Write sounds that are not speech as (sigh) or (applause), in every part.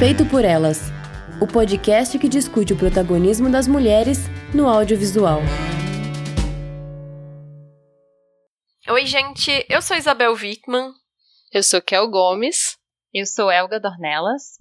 Feito por Elas o podcast que discute o protagonismo das mulheres no audiovisual. Oi, gente, eu sou Isabel Wittmann. Eu sou Kel Gomes. Eu sou Elga Dornelas.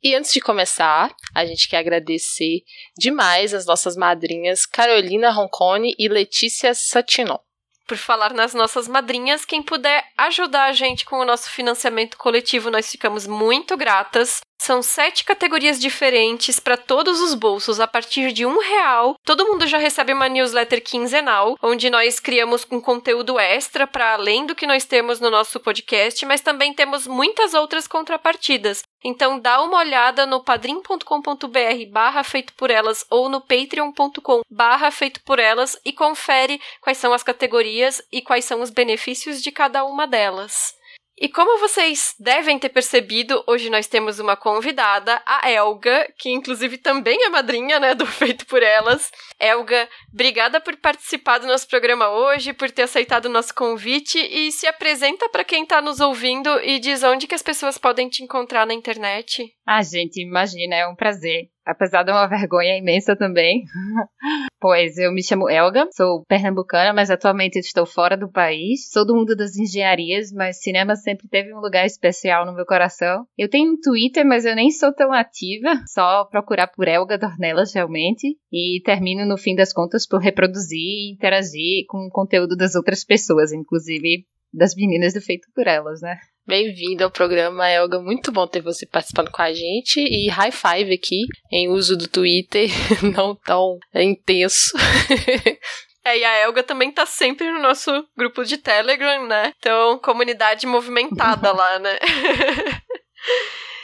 E antes de começar, a gente quer agradecer demais as nossas madrinhas Carolina Roncone e Letícia Satinon. Por falar nas nossas madrinhas, quem puder ajudar a gente com o nosso financiamento coletivo, nós ficamos muito gratas. São sete categorias diferentes para todos os bolsos a partir de um real. Todo mundo já recebe uma newsletter quinzenal, onde nós criamos um conteúdo extra para além do que nós temos no nosso podcast, mas também temos muitas outras contrapartidas. Então dá uma olhada no padrim.com.br barra feito por elas ou no patreon.com barra feito por elas e confere quais são as categorias e quais são os benefícios de cada uma delas. E como vocês devem ter percebido, hoje nós temos uma convidada, a Elga, que inclusive também é madrinha, né, do (laughs) Feito por Elas. Elga, obrigada por participar do nosso programa hoje, por ter aceitado o nosso convite e se apresenta para quem está nos ouvindo e diz onde que as pessoas podem te encontrar na internet. Ah, gente, imagina, é um prazer apesar de uma vergonha imensa também. (laughs) pois eu me chamo Elga, sou pernambucana, mas atualmente estou fora do país. Sou do mundo das engenharias, mas cinema sempre teve um lugar especial no meu coração. Eu tenho um Twitter, mas eu nem sou tão ativa, só procurar por Elga Dornelas realmente. E termino, no fim das contas, por reproduzir e interagir com o conteúdo das outras pessoas, inclusive das meninas do Feito por Elas, né? Bem-vindo ao programa, Elga. Muito bom ter você participando com a gente. E high five aqui em uso do Twitter, (laughs) não tão intenso. (laughs) É, e a Elga também tá sempre no nosso grupo de Telegram, né? Então, comunidade movimentada lá, né? (laughs)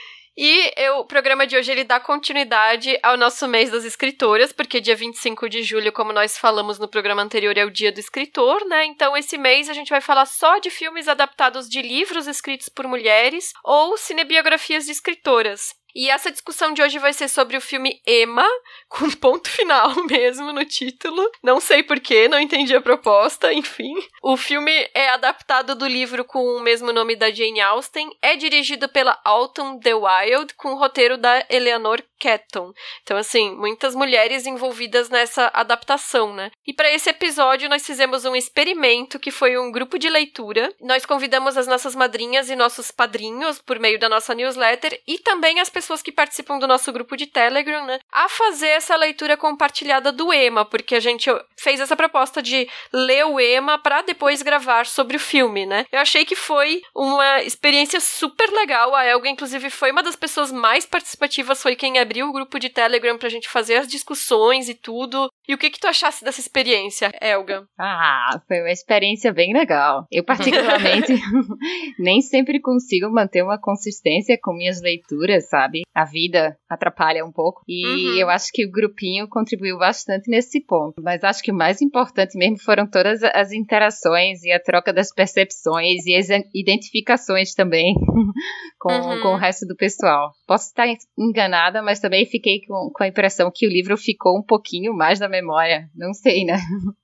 E eu, o programa de hoje ele dá continuidade ao nosso mês das escritoras, porque dia 25 de julho, como nós falamos no programa anterior, é o dia do escritor, né? Então esse mês a gente vai falar só de filmes adaptados de livros escritos por mulheres ou cinebiografias de escritoras. E essa discussão de hoje vai ser sobre o filme Emma, (laughs) com ponto final mesmo no título. Não sei porquê, não entendi a proposta, enfim. O filme é adaptado do livro com o mesmo nome da Jane Austen, é dirigido pela Autumn The Wild, com o roteiro da Eleanor Catton. Então, assim, muitas mulheres envolvidas nessa adaptação, né? E para esse episódio, nós fizemos um experimento que foi um grupo de leitura. Nós convidamos as nossas madrinhas e nossos padrinhos por meio da nossa newsletter e também as pessoas pessoas que participam do nosso grupo de Telegram, né, a fazer essa leitura compartilhada do EMA, porque a gente fez essa proposta de ler o EMA para depois gravar sobre o filme, né? Eu achei que foi uma experiência super legal. A Elga, inclusive, foi uma das pessoas mais participativas, foi quem abriu o grupo de Telegram pra gente fazer as discussões e tudo. E o que que tu achasse dessa experiência, Elga? Ah, foi uma experiência bem legal. Eu, particularmente, (laughs) (laughs) nem sempre consigo manter uma consistência com minhas leituras, sabe? Sabe? A vida atrapalha um pouco. E uhum. eu acho que o grupinho contribuiu bastante nesse ponto. Mas acho que o mais importante mesmo foram todas as interações e a troca das percepções e as identificações também (laughs) com, uhum. com o resto do pessoal. Posso estar enganada, mas também fiquei com, com a impressão que o livro ficou um pouquinho mais na memória. Não sei, né? (laughs)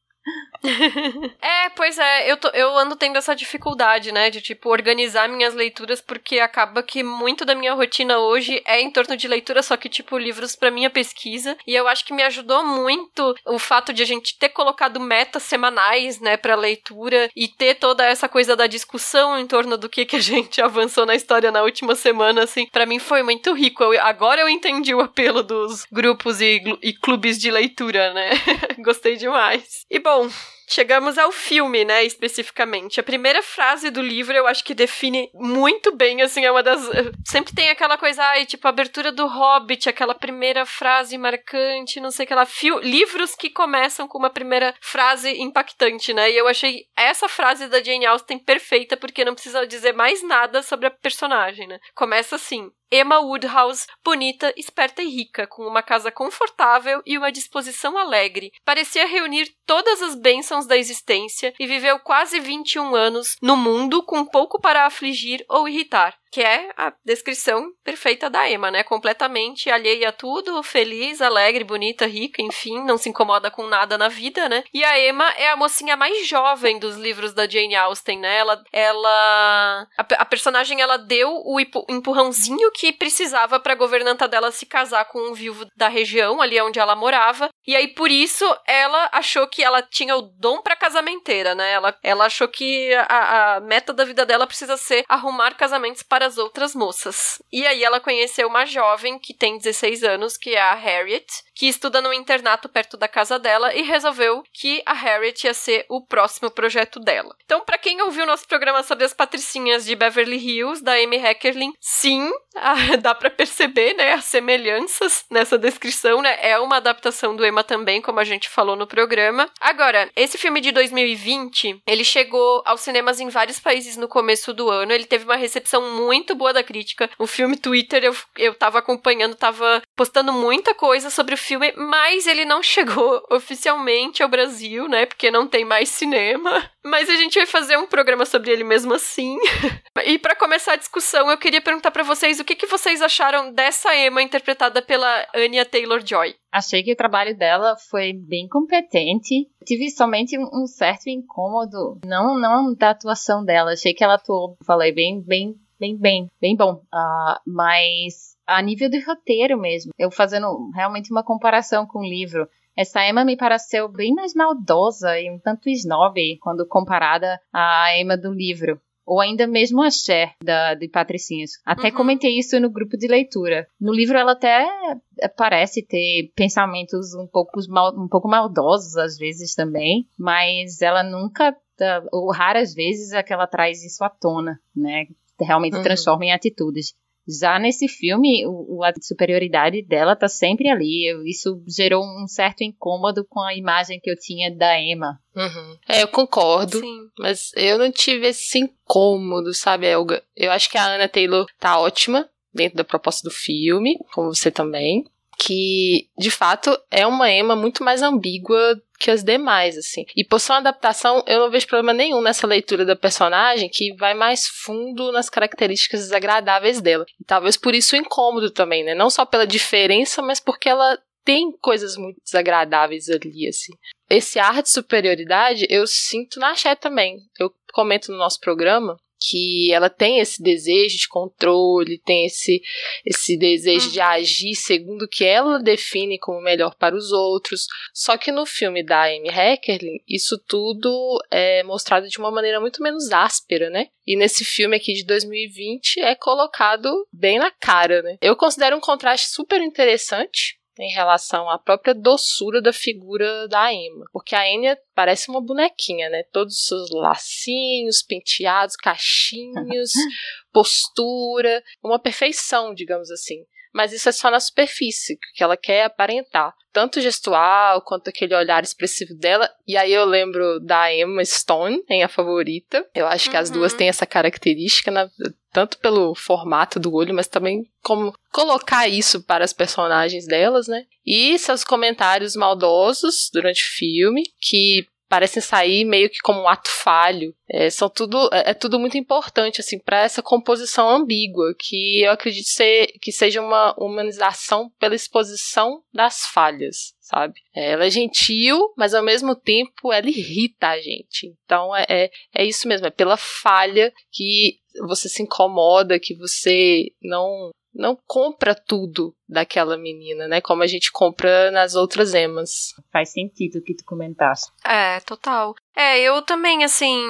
(laughs) é, pois é, eu, tô, eu ando tendo essa dificuldade, né, de tipo organizar minhas leituras, porque acaba que muito da minha rotina hoje é em torno de leitura, só que tipo livros para minha pesquisa, e eu acho que me ajudou muito o fato de a gente ter colocado metas semanais, né, para leitura e ter toda essa coisa da discussão em torno do que que a gente (laughs) avançou na história na última semana, assim, para mim foi muito rico. Eu, agora eu entendi o apelo dos grupos e, e clubes de leitura, né? (laughs) Gostei demais. E Bom, chegamos ao filme, né, especificamente. A primeira frase do livro eu acho que define muito bem, assim, é uma das. Sempre tem aquela coisa, ai, tipo, abertura do Hobbit, aquela primeira frase marcante, não sei o que lá. Fio... Livros que começam com uma primeira frase impactante, né? E eu achei essa frase da Jane Austen perfeita, porque não precisa dizer mais nada sobre a personagem, né? Começa assim. Emma Woodhouse, bonita, esperta e rica, com uma casa confortável e uma disposição alegre. Parecia reunir todas as bênçãos da existência e viveu quase 21 anos no mundo com pouco para afligir ou irritar. Que é a descrição perfeita da Emma, né? Completamente alheia a tudo, feliz, alegre, bonita, rica, enfim, não se incomoda com nada na vida, né? E a Emma é a mocinha mais jovem dos livros da Jane Austen, né? Ela, ela a, a personagem ela deu o empurrãozinho que precisava para a governanta dela se casar com um viúvo da região, ali onde ela morava. E aí por isso ela achou que ela tinha o dom para casamenteira, né? Ela, ela achou que a, a meta da vida dela precisa ser arrumar casamentos para as outras moças. E aí ela conheceu uma jovem que tem 16 anos, que é a Harriet, que estuda num internato perto da casa dela e resolveu que a Harriet ia ser o próximo projeto dela. Então, para quem ouviu nosso programa sobre as patricinhas de Beverly Hills, da Amy Heckerling, sim, (laughs) dá para perceber, né, as semelhanças nessa descrição, né? É uma adaptação do Emma também, como a gente falou no programa. Agora, esse filme de 2020, ele chegou aos cinemas em vários países no começo do ano. Ele teve uma recepção muito boa da crítica. O filme Twitter eu, eu tava acompanhando, tava postando muita coisa sobre o filme, mas ele não chegou (laughs) oficialmente ao Brasil, né? Porque não tem mais cinema. Mas a gente vai fazer um programa sobre ele mesmo assim. (laughs) e para começar a discussão, eu queria perguntar para vocês o que, que vocês acharam dessa Emma interpretada pela Anya Taylor-Joy. Achei que o trabalho dela foi bem competente. Tive somente um certo incômodo, não não da atuação dela. Achei que ela atuou, falei bem bem bem bem bem bom. Uh, mas a nível de roteiro mesmo, eu fazendo realmente uma comparação com o livro, essa Emma me pareceu bem mais maldosa e um tanto snob quando comparada à Emma do livro. Ou ainda mesmo a Cher, da, de Patricinhas. Até uhum. comentei isso no grupo de leitura. No livro ela até parece ter pensamentos um pouco, mal, um pouco maldosos às vezes também, mas ela nunca, ou raras vezes, é que ela traz isso à tona, né? Realmente uhum. transforma em atitudes. Já nesse filme, o, a superioridade dela tá sempre ali. Isso gerou um certo incômodo com a imagem que eu tinha da Emma. Uhum. É, eu concordo. Sim. Mas eu não tive esse incômodo, sabe, Elga? Eu acho que a Anna Taylor tá ótima dentro da proposta do filme, como você também. Que, de fato, é uma Emma muito mais ambígua que as demais, assim. E por ser uma adaptação, eu não vejo problema nenhum nessa leitura da personagem que vai mais fundo nas características desagradáveis dela. E talvez por isso o incômodo também, né? Não só pela diferença, mas porque ela tem coisas muito desagradáveis ali, assim. Esse ar de superioridade eu sinto na Xé também. Eu comento no nosso programa que ela tem esse desejo de controle, tem esse, esse desejo uhum. de agir segundo o que ela define como melhor para os outros. Só que no filme da Amy Heckerling, isso tudo é mostrado de uma maneira muito menos áspera, né? E nesse filme aqui de 2020 é colocado bem na cara, né? Eu considero um contraste super interessante em relação à própria doçura da figura da Emma. Porque a Enya parece uma bonequinha, né? Todos os seus lacinhos, penteados, cachinhos, (laughs) postura, uma perfeição, digamos assim mas isso é só na superfície, que ela quer aparentar. Tanto gestual quanto aquele olhar expressivo dela. E aí eu lembro da Emma Stone em A Favorita. Eu acho uhum. que as duas uhum. têm essa característica, né? Tanto pelo formato do olho, mas também como colocar isso para as personagens delas, né? E seus comentários maldosos durante o filme, que parecem sair meio que como um ato falho. É, são tudo, é, é tudo muito importante assim para essa composição ambígua, que eu acredito ser, que seja uma humanização pela exposição das falhas, sabe? É, ela é gentil, mas ao mesmo tempo ela irrita a gente. Então é, é, é isso mesmo, é pela falha que você se incomoda, que você não não compra tudo daquela menina, né? Como a gente compra nas outras emas. Faz sentido o que tu comentaste. É, total. É, eu também, assim,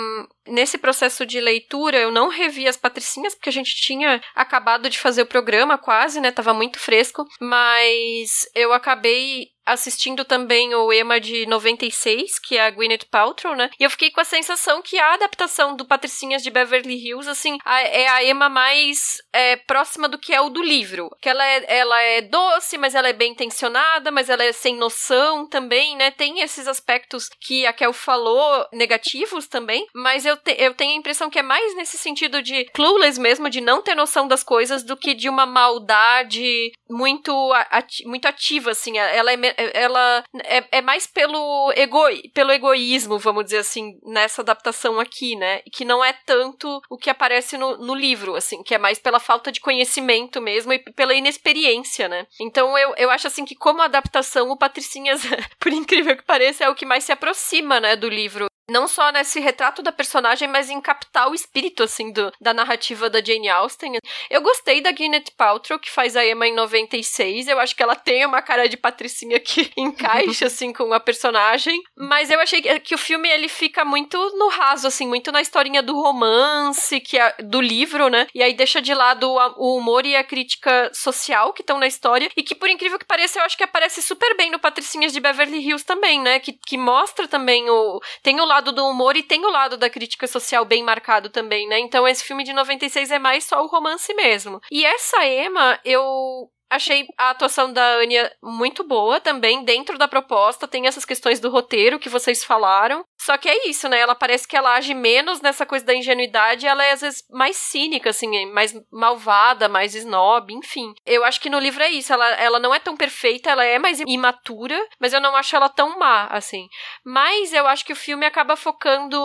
nesse processo de leitura, eu não revi as patricinhas, porque a gente tinha acabado de fazer o programa quase, né? Tava muito fresco. Mas eu acabei assistindo também o Emma de 96, que é a Gwyneth Paltrow, né? E eu fiquei com a sensação que a adaptação do Patricinhas de Beverly Hills, assim, a, é a Emma mais é, próxima do que é o do livro. Que ela é, ela é doce, mas ela é bem intencionada, mas ela é sem noção também, né? Tem esses aspectos que a Kel falou, negativos também, mas eu, te, eu tenho a impressão que é mais nesse sentido de clueless mesmo, de não ter noção das coisas, do que de uma maldade muito, ati muito ativa, assim. Ela é Ela é, é mais pelo, ego, pelo egoísmo, vamos dizer assim, nessa adaptação aqui, né? Que não é tanto o que aparece no, no livro, assim, que é mais pela falta de conhecimento mesmo e pela inexperiência, né? Então eu, eu acho assim que como adaptação, o Patricinhas, (laughs) por incrível que pareça, é o que mais se aproxima, né, do livro não só nesse retrato da personagem, mas em captar o espírito, assim, do, da narrativa da Jane Austen. Eu gostei da Gwyneth Paltrow, que faz a Emma em 96. Eu acho que ela tem uma cara de patricinha que (laughs) encaixa, (laughs) assim, com a personagem. Mas eu achei que, que, o filme, ele fica muito no raso, assim, muito na historinha do romance, que é, do livro, né? E aí deixa de lado o, o humor e a crítica social que estão na história. E que, por incrível que pareça, eu acho que aparece super bem no Patricinhas de Beverly Hills também, né? Que, que mostra também o... Tem o lado lado do humor e tem o lado da crítica social bem marcado também, né? Então esse filme de 96 é mais só o romance mesmo. E essa Emma, eu Achei a atuação da Anya muito boa também, dentro da proposta. Tem essas questões do roteiro que vocês falaram. Só que é isso, né? Ela parece que ela age menos nessa coisa da ingenuidade. Ela é, às vezes, mais cínica, assim, mais malvada, mais snob, enfim. Eu acho que no livro é isso. Ela, ela não é tão perfeita, ela é mais imatura, mas eu não acho ela tão má, assim. Mas eu acho que o filme acaba focando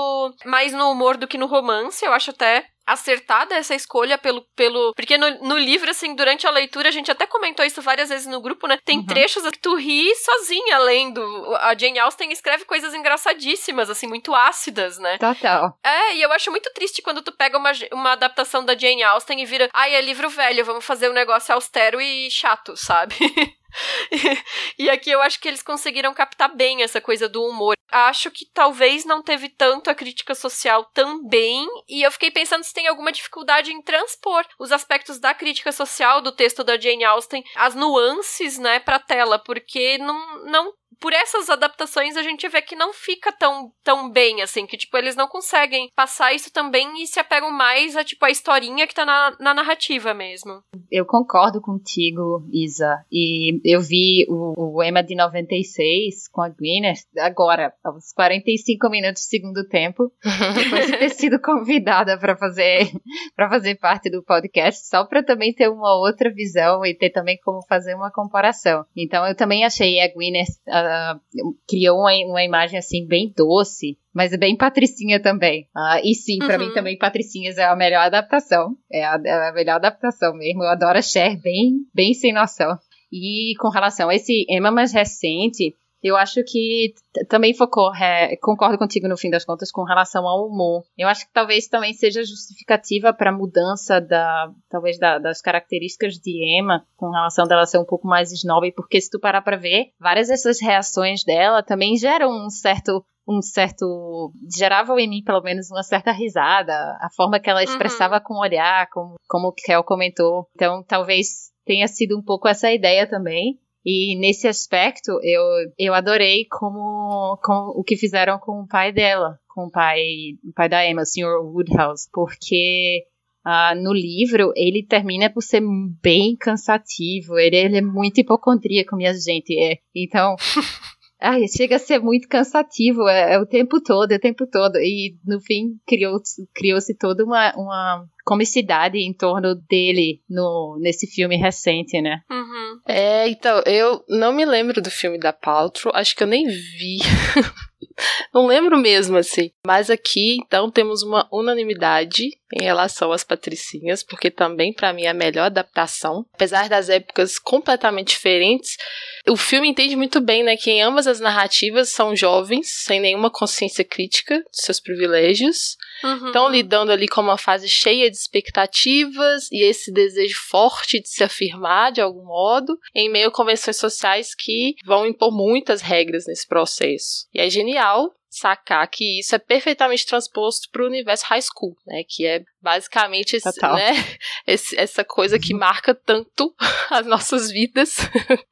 mais no humor do que no romance. Eu acho até acertada essa escolha pelo. pelo porque no, no livro, assim, durante a leitura, a gente até comentou isso várias vezes no grupo, né? Tem uhum. trechos que tu ri sozinha lendo. A Jane Austen escreve coisas engraçadíssimas, assim, muito ácidas, né? Total. É, e eu acho muito triste quando tu pega uma, uma adaptação da Jane Austen e vira, ai, é livro velho, vamos fazer um negócio austero e chato, sabe? (laughs) (laughs) e aqui eu acho que eles conseguiram captar bem essa coisa do humor. Acho que talvez não teve tanto a crítica social também, e eu fiquei pensando se tem alguma dificuldade em transpor os aspectos da crítica social do texto da Jane Austen, as nuances, né, pra tela, porque não, não por essas adaptações a gente vê que não fica tão, tão bem, assim, que, tipo, eles não conseguem passar isso também e se apegam mais a, tipo, a historinha que tá na, na narrativa mesmo. Eu concordo contigo, Isa, e eu vi o, o Emma de 96 com a Gwyneth agora, aos 45 minutos do segundo tempo, (laughs) depois de ter sido convidada para fazer para fazer parte do podcast, só para também ter uma outra visão e ter também como fazer uma comparação. Então eu também achei a Gwyneth criou uma, uma imagem assim bem doce, mas é bem patricinha também. Uh, e sim, para uhum. mim também Patricinhas é a melhor adaptação. É a, é a, melhor adaptação mesmo. Eu adoro a Cher, bem, bem sem noção. E com relação a esse Emma mais recente, eu acho que também focou, é, concordo contigo no fim das contas com relação ao humor. Eu acho que talvez também seja justificativa para a mudança da, talvez da, das características de Emma com relação dela ser um pouco mais snob, porque se tu parar para ver, várias dessas reações dela também geram um certo um certo. gerava em mim, pelo menos, uma certa risada. A forma que ela uhum. expressava uhum. com o olhar, como, como o Kel comentou. Então, talvez tenha sido um pouco essa ideia também. E nesse aspecto, eu, eu adorei como, como o que fizeram com o pai dela, com o pai, o pai da Emma, o Sr. Woodhouse, porque uh, no livro ele termina por ser bem cansativo, ele, ele é muito hipocondríaco, minha gente. É, então, (laughs) ai, chega a ser muito cansativo, é, é, o tempo todo, é o tempo todo. E no fim criou-se criou toda uma, uma comicidade em torno dele no, nesse filme recente, né? Uhum. É, então, eu não me lembro do filme da Paltrow, acho que eu nem vi. (laughs) (laughs) não lembro mesmo, assim. Mas aqui, então, temos uma unanimidade em relação às patricinhas, porque também, para mim, é a melhor adaptação. Apesar das épocas completamente diferentes, o filme entende muito bem, né, que em ambas as narrativas são jovens, sem nenhuma consciência crítica de seus privilégios, Uhum. Estão lidando ali com uma fase cheia de expectativas e esse desejo forte de se afirmar de algum modo, em meio a convenções sociais que vão impor muitas regras nesse processo. E é genial sacar que isso é perfeitamente transposto para o universo high school, né? Que é basicamente esse, né, (laughs) esse, essa coisa que marca tanto (laughs) as nossas vidas.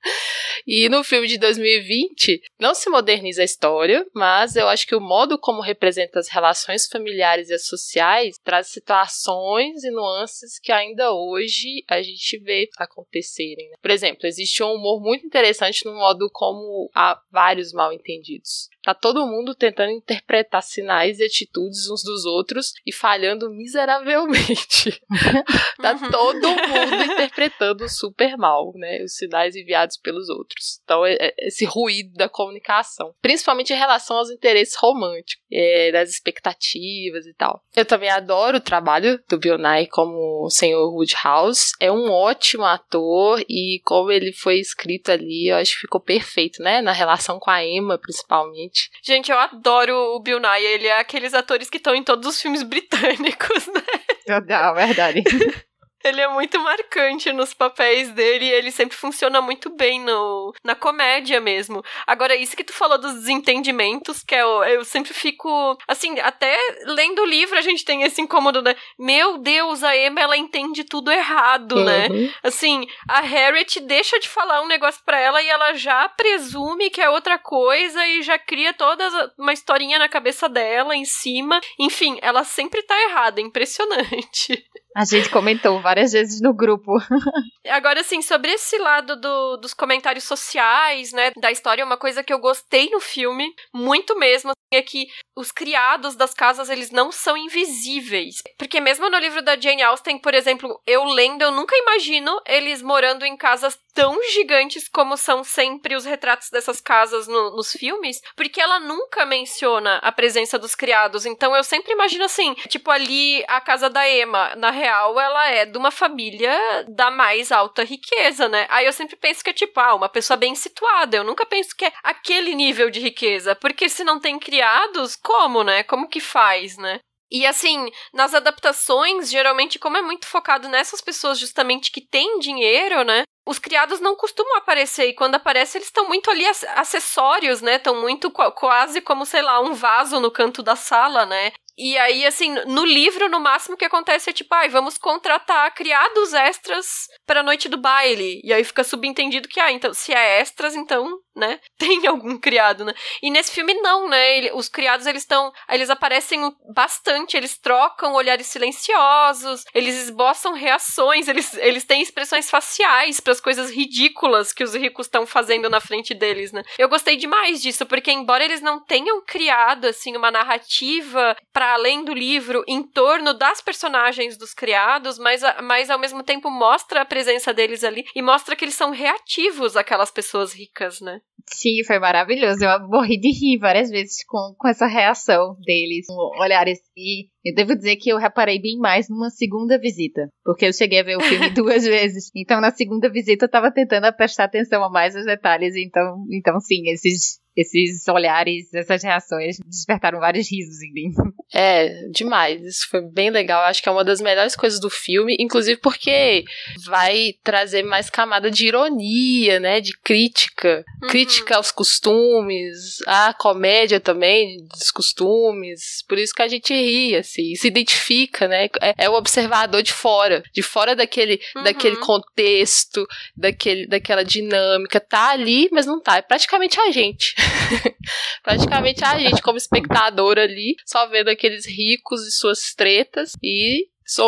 (laughs) e no filme de 2020 não se moderniza a história, mas eu acho que o modo como representa as relações familiares e sociais traz situações e nuances que ainda hoje a gente vê acontecerem. Né? Por exemplo, existe um humor muito interessante no modo como há vários mal entendidos. Tá todo mundo tendo tentando interpretar sinais e atitudes uns dos outros e falhando miseravelmente. (laughs) tá uhum. todo mundo interpretando super mal, né? Os sinais enviados pelos outros. Então, é, é esse ruído da comunicação. Principalmente em relação aos interesses românticos, é, das expectativas e tal. Eu também adoro o trabalho do Nye como o Senhor Woodhouse. É um ótimo ator e como ele foi escrito ali, eu acho que ficou perfeito, né? Na relação com a Emma, principalmente. Gente, eu adoro o Bill Nye. Ele é aqueles atores que estão em todos os filmes britânicos, (laughs) né? Total, verdade. (laughs) Ele é muito marcante nos papéis dele e ele sempre funciona muito bem no, na comédia mesmo. Agora, isso que tu falou dos desentendimentos, que eu, eu sempre fico. Assim, até lendo o livro a gente tem esse incômodo, né? Meu Deus, a Emma ela entende tudo errado, né? uhum. né? Assim, a Harriet deixa de falar um negócio pra ela e ela já presume que é outra coisa e já cria toda uma historinha na cabeça dela em cima. Enfim, ela sempre tá errada, é impressionante. (laughs) A gente comentou várias vezes no grupo. Agora, assim, sobre esse lado do, dos comentários sociais, né, da história, uma coisa que eu gostei no filme, muito mesmo, é que os criados das casas, eles não são invisíveis. Porque mesmo no livro da Jane Austen, por exemplo, eu lendo, eu nunca imagino eles morando em casas tão gigantes como são sempre os retratos dessas casas no, nos filmes, porque ela nunca menciona a presença dos criados. Então eu sempre imagino assim, tipo ali a casa da Emma, na real, ela é de uma família da mais alta riqueza, né? Aí eu sempre penso que é tipo, ah, uma pessoa bem situada. Eu nunca penso que é aquele nível de riqueza, porque se não tem criados, como, né? Como que faz, né? E assim, nas adaptações, geralmente, como é muito focado nessas pessoas justamente que têm dinheiro, né? Os criados não costumam aparecer e quando aparecem eles estão muito ali acessórios, né? Estão muito quase como, sei lá, um vaso no canto da sala, né? E aí, assim, no livro, no máximo que acontece é tipo, ai, vamos contratar criados extras pra noite do baile. E aí fica subentendido que, ah, então, se é extras, então, né, (laughs) tem algum criado, né? E nesse filme não, né? Ele, os criados, eles estão, eles aparecem bastante, eles trocam olhares silenciosos, eles esboçam reações, eles, eles têm expressões faciais para as coisas ridículas que os ricos estão fazendo na frente deles, né? Eu gostei demais disso, porque embora eles não tenham criado, assim, uma narrativa além do livro em torno das personagens dos criados, mas, mas ao mesmo tempo mostra a presença deles ali e mostra que eles são reativos àquelas pessoas ricas, né? Sim, foi maravilhoso. Eu morri de rir várias vezes com, com essa reação deles, com olhares. E eu devo dizer que eu reparei bem mais numa segunda visita, porque eu cheguei a ver o filme (laughs) duas vezes. Então, na segunda visita, eu tava tentando prestar atenção a mais os detalhes. Então, então sim, esses esses olhares, essas reações despertaram vários risos em mim. É, demais. Isso foi bem legal. Acho que é uma das melhores coisas do filme, inclusive porque vai trazer mais camada de ironia, né? De crítica. Uhum. Crítica aos costumes, à comédia também, dos costumes. Por isso que a gente ri, assim, se identifica, né? É, é o observador de fora, de fora daquele, uhum. daquele contexto, daquele, daquela dinâmica. Tá ali, mas não tá. É praticamente a gente. (laughs) Praticamente a gente, como espectador ali, só vendo aqueles ricos e suas tretas e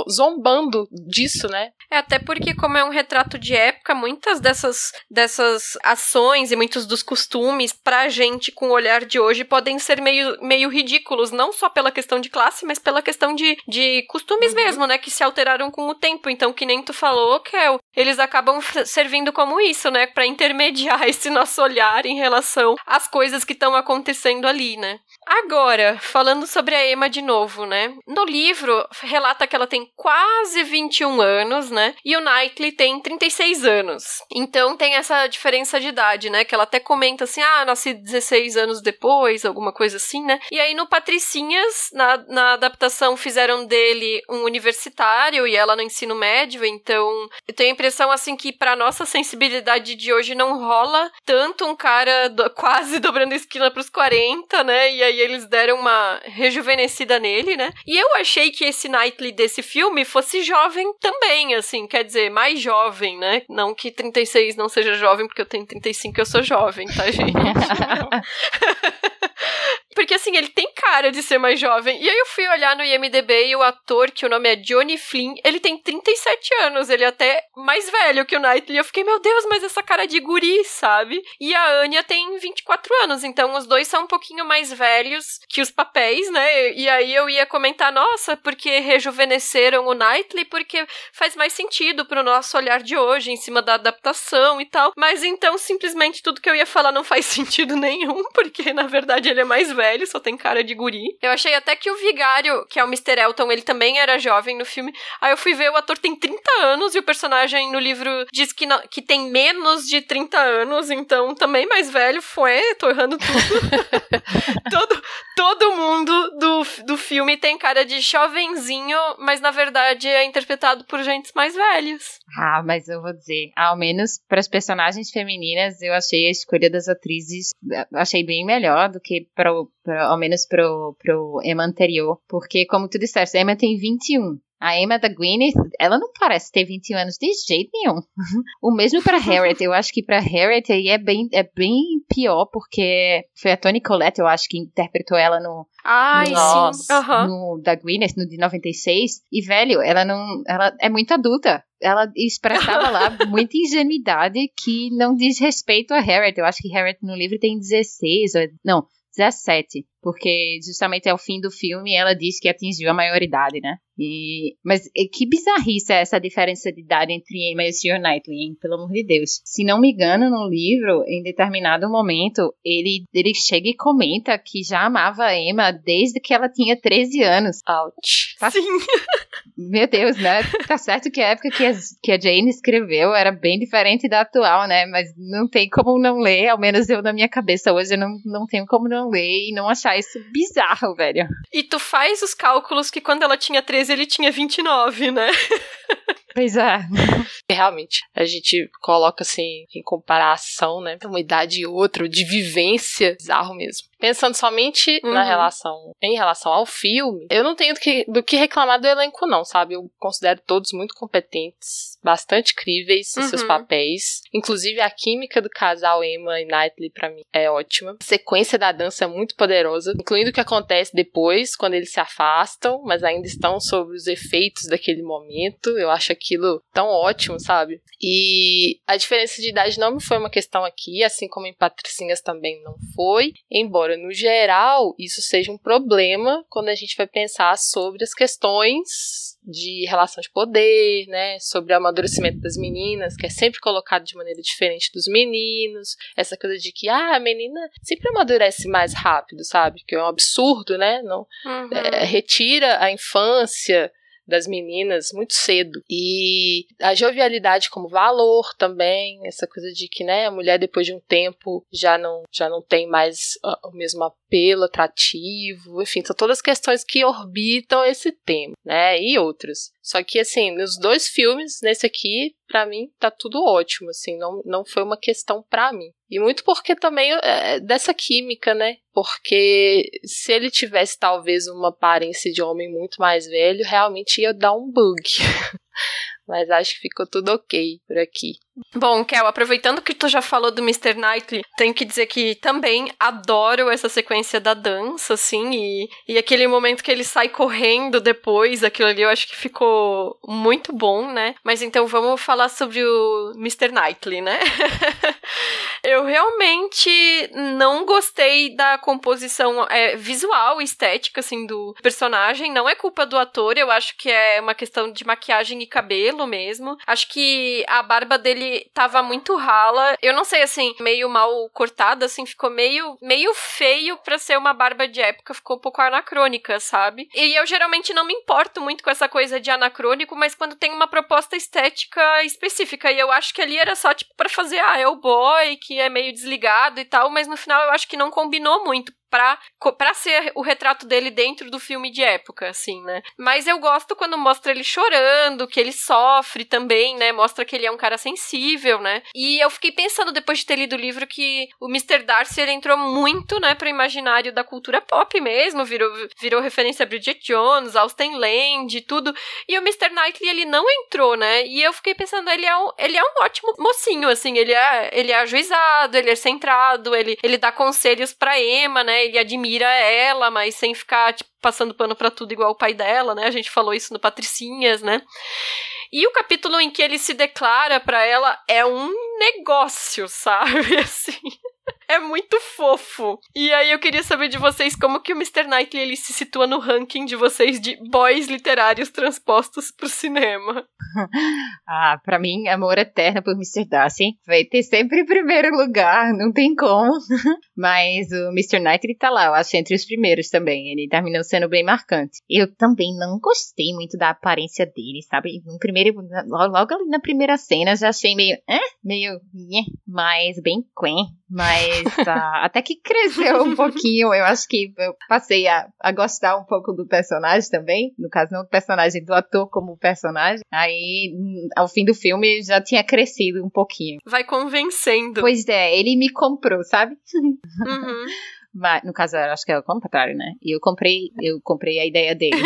zombando disso, né? É, até porque, como é um retrato de época, muitas dessas, dessas ações e muitos dos costumes, pra gente com o olhar de hoje, podem ser meio, meio ridículos, não só pela questão de classe, mas pela questão de, de costumes uhum. mesmo, né? Que se alteraram com o tempo. Então, que nem tu falou, Kel, eles acabam servindo como isso, né? Pra intermediar (laughs) esse nosso olhar em relação às coisas que estão acontecendo ali, né? Agora, falando sobre a Emma de novo, né? No livro, relata que ela tem quase 21 anos, né? E o Knightley tem 36 anos. Então tem essa diferença de idade, né? Que ela até comenta assim: ah, nasci 16 anos depois, alguma coisa assim, né? E aí no Patricinhas, na, na adaptação, fizeram dele um universitário e ela no ensino médio. Então eu tenho a impressão, assim, que pra nossa sensibilidade de hoje não rola tanto um cara do, (laughs) quase dobrando esquina pros 40, né? E aí eles deram uma rejuvenescida nele, né? E eu achei que esse Knightley desse filme fosse jovem também, assim assim, quer dizer, mais jovem, né? Não que 36 não seja jovem, porque eu tenho 35 e eu sou jovem, tá, gente? (laughs) (laughs) Porque assim, ele tem cara de ser mais jovem. E aí eu fui olhar no IMDB e o ator, que o nome é Johnny Flynn, ele tem 37 anos. Ele é até mais velho que o Knightley. Eu fiquei, meu Deus, mas essa cara de guri, sabe? E a Anya tem 24 anos. Então os dois são um pouquinho mais velhos que os papéis, né? E aí eu ia comentar, nossa, porque rejuvenesceram o Knightley, porque faz mais sentido pro nosso olhar de hoje, em cima da adaptação e tal. Mas então, simplesmente, tudo que eu ia falar não faz (laughs) sentido nenhum, porque na verdade ele é mais velho, só tem cara de guri. Eu achei até que o vigário, que é o Mr. Elton, ele também era jovem no filme. Aí eu fui ver, o ator tem 30 anos e o personagem no livro diz que, não, que tem menos de 30 anos, então também mais velho. Foi, tô errando tudo. (laughs) todo, todo mundo do, do filme tem cara de jovenzinho, mas na verdade é interpretado por gente mais velhos. Ah, mas eu vou dizer, ao menos para as personagens femininas, eu achei a escolha das atrizes, achei bem melhor do que para ao menos pro, pro Emma anterior, porque como tu disseste, a Emma tem 21, a Emma da Gwyneth, ela não parece ter 21 anos de jeito nenhum. (laughs) o mesmo para Harriet. Eu acho que para Harriet aí é bem, é bem pior, porque foi a Toni Collette, eu acho, que interpretou ela no. Ai, no, sim. Uhum. No, da Gwyneth, no de 96. E, velho, ela não. Ela é muito adulta. Ela expressava lá (laughs) muita ingenuidade que não diz respeito a Harriet. Eu acho que Harriet no livro tem 16, ou, não, 17 porque justamente ao fim do filme ela diz que atingiu a maioridade, né? E, mas que bizarrice é essa diferença de idade entre Emma e o Sr. Knightley, hein? Pelo amor de Deus. Se não me engano, no livro, em determinado momento, ele, ele chega e comenta que já amava a Emma desde que ela tinha 13 anos. Ouch. Tá... Sim. (laughs) Meu Deus, né? Tá certo que a época que a, que a Jane escreveu era bem diferente da atual, né? Mas não tem como não ler, ao menos eu na minha cabeça hoje eu não, não tenho como não ler e não achar isso bizarro, velho. E tu faz os cálculos que quando ela tinha 13 ele tinha 29, né? Pois (laughs) é. Realmente, a gente coloca assim em comparação, né? Uma idade e outra, de vivência, bizarro mesmo. Pensando somente uhum. na relação, em relação ao filme, eu não tenho do que, do que reclamar do elenco, não, sabe? Eu considero todos muito competentes, bastante críveis em uhum. seus papéis. Inclusive, a química do casal Emma e Knightley, para mim, é ótima. A sequência da dança é muito poderosa, incluindo o que acontece depois, quando eles se afastam, mas ainda estão sob os efeitos daquele momento. Eu acho aquilo tão ótimo, sabe? E a diferença de idade não foi uma questão aqui, assim como em Patricinhas também não foi, embora no geral isso seja um problema quando a gente vai pensar sobre as questões de relação de poder, né, sobre o amadurecimento das meninas, que é sempre colocado de maneira diferente dos meninos, essa coisa de que ah, a menina sempre amadurece mais rápido, sabe? Que é um absurdo, né? Não uhum. é, retira a infância das meninas muito cedo. E a jovialidade como valor também, essa coisa de que, né, a mulher depois de um tempo já não já não tem mais o mesmo apelo atrativo, enfim, são todas questões que orbitam esse tema, né? E outros. Só que assim, nos dois filmes, nesse aqui, para mim tá tudo ótimo, assim, não, não foi uma questão para mim. E muito porque também é, dessa química, né? Porque se ele tivesse talvez uma aparência de homem muito mais velho, realmente ia dar um bug. (laughs) Mas acho que ficou tudo ok por aqui. Bom, Kel, aproveitando que tu já falou do Mr. Knightley, tenho que dizer que também adoro essa sequência da dança, assim, e, e aquele momento que ele sai correndo depois, aquilo ali eu acho que ficou muito bom, né? Mas então vamos falar sobre o Mr. Knightley, né? (laughs) eu realmente não gostei da composição é, visual, estética, assim, do personagem. Não é culpa do ator, eu acho que é uma questão de maquiagem e cabelo mesmo. Acho que a barba dele ele tava muito rala. Eu não sei, assim, meio mal cortada, assim, ficou meio, meio feio pra ser uma barba de época, ficou um pouco anacrônica, sabe? E eu geralmente não me importo muito com essa coisa de anacrônico, mas quando tem uma proposta estética específica, e eu acho que ali era só, tipo, pra fazer, ah, é o boy, que é meio desligado e tal, mas no final eu acho que não combinou muito pra, pra ser o retrato dele dentro do filme de época, assim, né? Mas eu gosto quando mostra ele chorando, que ele sofre também, né? Mostra que ele é um cara sensível, né? E eu fiquei pensando, depois de ter lido o livro, que o Mr. Darcy, ele entrou muito, né, pro imaginário da cultura pop mesmo, virou, virou referência a Bridget Jones, Austen Land tudo. E o Mr. Knightley, ele não entrou, né? E eu fiquei pensando, ele é um, ele é um ótimo mocinho, assim, ele é, ele é ajuizado, ele é centrado, ele, ele dá conselhos pra Emma, né? Ele admira ela, mas sem ficar tipo, passando pano para tudo igual o pai dela, né? A gente falou isso no Patricinhas, né? E o capítulo em que ele se declara para ela é um negócio, (laughs) sabe? Assim. É muito fofo. E aí eu queria saber de vocês como que o Mr. Knightley ele se situa no ranking de vocês de boys literários transpostos pro cinema. (laughs) ah, para mim, amor eterno por Mr. Darcy. Vai ter sempre em primeiro lugar, não tem como. (laughs) Mas o Mr. Knightley tá lá, eu acho, entre os primeiros também. Ele terminou sendo bem marcante. Eu também não gostei muito da aparência dele, sabe? No primeiro, logo ali na primeira cena já achei meio, eh, meio, mas bem quen. Mas até que cresceu um (laughs) pouquinho. Eu acho que eu passei a, a gostar um pouco do personagem também. No caso, não do personagem, do ator como personagem. Aí, ao fim do filme, já tinha crescido um pouquinho. Vai convencendo. Pois é, ele me comprou, sabe? Uhum. (laughs) Mas, no caso, acho que é o contrário, né? E eu comprei, eu comprei a ideia dele. (laughs)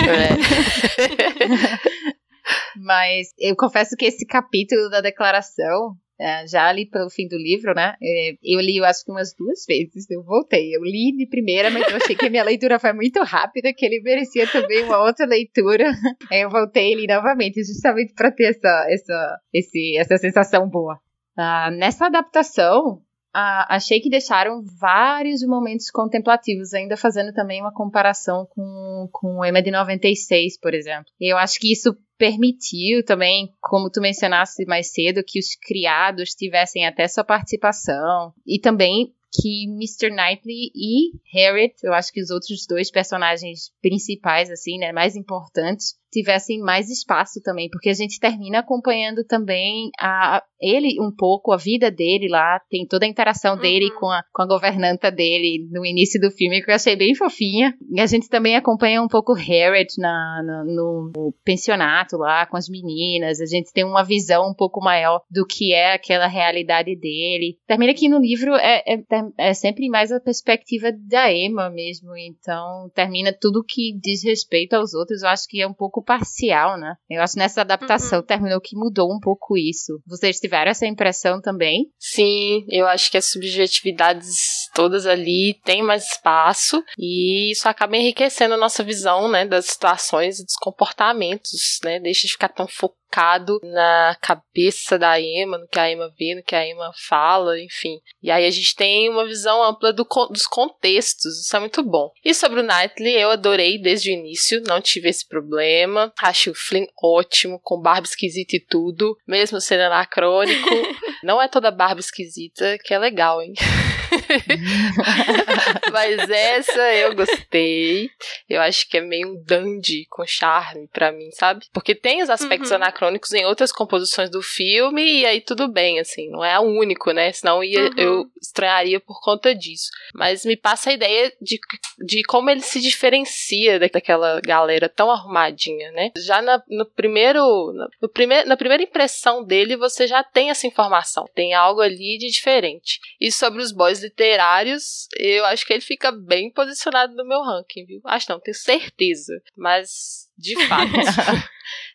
Mas eu confesso que esse capítulo da declaração é, já ali pelo fim do livro, né? É, eu li, eu acho que umas duas vezes. Eu voltei. Eu li de primeira, mas eu achei que a minha (laughs) leitura foi muito rápida, que ele merecia também uma outra leitura. (laughs) Eu voltei e li novamente, justamente para ter essa, essa, esse, essa sensação boa. Uh, nessa adaptação, achei que deixaram vários momentos contemplativos, ainda fazendo também uma comparação com, com o Emma de 96, por exemplo. E eu acho que isso permitiu também, como tu mencionaste mais cedo, que os criados tivessem até sua participação e também que Mr. Knightley e Harriet, eu acho que os outros dois personagens principais, assim, né, mais importantes, tivessem mais espaço também, porque a gente termina acompanhando também a, ele um pouco, a vida dele lá, tem toda a interação uhum. dele com a, com a governanta dele no início do filme, que eu achei bem fofinha. E a gente também acompanha um pouco Harriet na, na no, no, pensionato lá, com as meninas, a gente tem uma visão um pouco maior do que é aquela realidade dele. Termina que no livro é, é, é sempre mais a perspectiva da Emma mesmo, então termina tudo que diz respeito aos outros, eu acho que é um pouco parcial, né? Eu acho que nessa adaptação uhum. terminou que mudou um pouco isso. Vocês tiveram essa impressão também? Sim, eu acho que as subjetividades todas ali têm mais espaço e isso acaba enriquecendo a nossa visão, né, das situações e dos comportamentos, né? Deixa de ficar tão focado focado na cabeça da Emma, no que a Emma vê, no que a Emma fala, enfim. E aí a gente tem uma visão ampla do, dos contextos, isso é muito bom. E sobre o Knightley, eu adorei desde o início, não tive esse problema. Acho o Flynn ótimo, com barba esquisita e tudo, mesmo sendo anacrônico. (laughs) não é toda barba esquisita que é legal, hein? (laughs) (laughs) Mas essa eu gostei. Eu acho que é meio um dandy com charme para mim, sabe? Porque tem os aspectos uhum. anacrônicos em outras composições do filme e aí tudo bem, assim, não é o único, né? Senão ia, uhum. eu estranharia por conta disso. Mas me passa a ideia de, de como ele se diferencia daquela galera tão arrumadinha, né? Já na, no primeiro, no primeir, na primeira impressão dele, você já tem essa informação. Tem algo ali de diferente. E sobre os boys literários, eu acho que ele fica bem posicionado no meu ranking, viu? Acho não, tenho certeza. Mas, de fato, (laughs)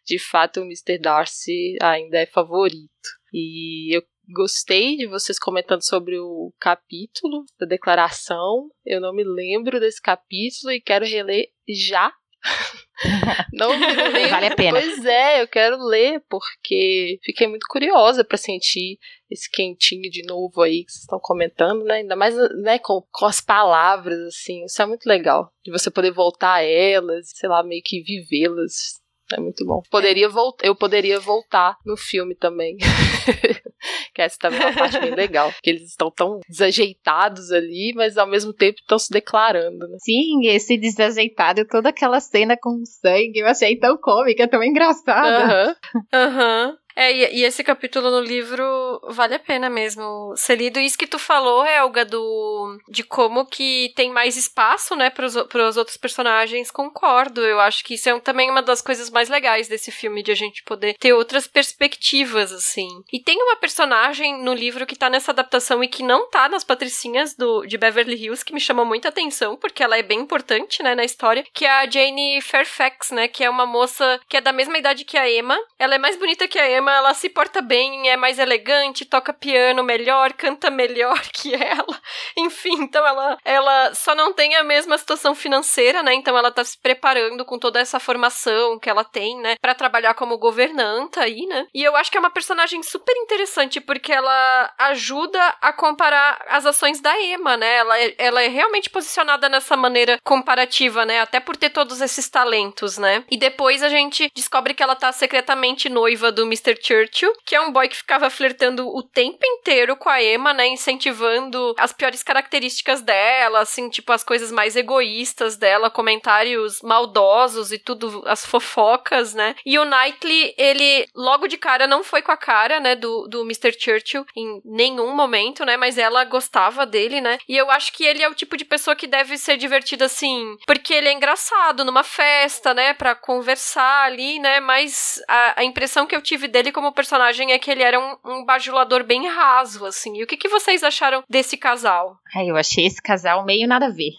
de fato, o Mr. Darcy ainda é favorito. E eu gostei de vocês comentando sobre o capítulo da declaração. Eu não me lembro desse capítulo e quero reler já (laughs) não lembro. Vale a pena. Pois é, eu quero ler, porque fiquei muito curiosa para sentir esse quentinho de novo aí que vocês estão comentando, né? Ainda mais né, com, com as palavras, assim. Isso é muito legal. De você poder voltar a elas, sei lá, meio que vivê-las é muito bom. Poderia voltar, eu poderia voltar no filme também. (laughs) que essa também é uma parte bem legal. Que eles estão tão desajeitados ali, mas ao mesmo tempo estão se declarando, né? Sim, esse desajeitado, toda aquela cena com sangue, eu achei tão cômica, tão engraçada. Aham. Uhum. Aham. Uhum. É, e, e, esse capítulo no livro vale a pena mesmo ser lido. Isso que tu falou, Helga, do, de como que tem mais espaço, né, pros, pros outros personagens, concordo. Eu acho que isso é também uma das coisas mais legais desse filme, de a gente poder ter outras perspectivas, assim. E tem uma personagem no livro que tá nessa adaptação e que não tá nas patricinhas do, de Beverly Hills, que me chamou muita atenção, porque ela é bem importante, né, na história, que é a Jane Fairfax, né, que é uma moça que é da mesma idade que a Emma. Ela é mais bonita que a Emma, Emma, ela se porta bem, é mais elegante, toca piano melhor, canta melhor (laughs) que ela. Enfim, então ela, ela só não tem a mesma situação financeira, né? Então ela tá se preparando com toda essa formação que ela tem, né? para trabalhar como governanta aí, né? E eu acho que é uma personagem super interessante porque ela ajuda a comparar as ações da Emma, né? Ela é, ela é realmente posicionada nessa maneira comparativa, né? Até por ter todos esses talentos, né? E depois a gente descobre que ela tá secretamente noiva do Mr. Churchill, que é um boy que ficava flertando o tempo inteiro com a Emma, né? Incentivando as piores características dela, assim, tipo, as coisas mais egoístas dela, comentários maldosos e tudo, as fofocas, né? E o Knightley, ele logo de cara não foi com a cara, né, do, do Mr. Churchill em nenhum momento, né? Mas ela gostava dele, né? E eu acho que ele é o tipo de pessoa que deve ser divertido assim, porque ele é engraçado numa festa, né? Pra conversar ali, né? Mas a, a impressão que eu tive dele como personagem é que ele era um, um bajulador bem raso, assim. E o que, que vocês acharam desse casal? Ai, eu achei esse casal meio nada a ver.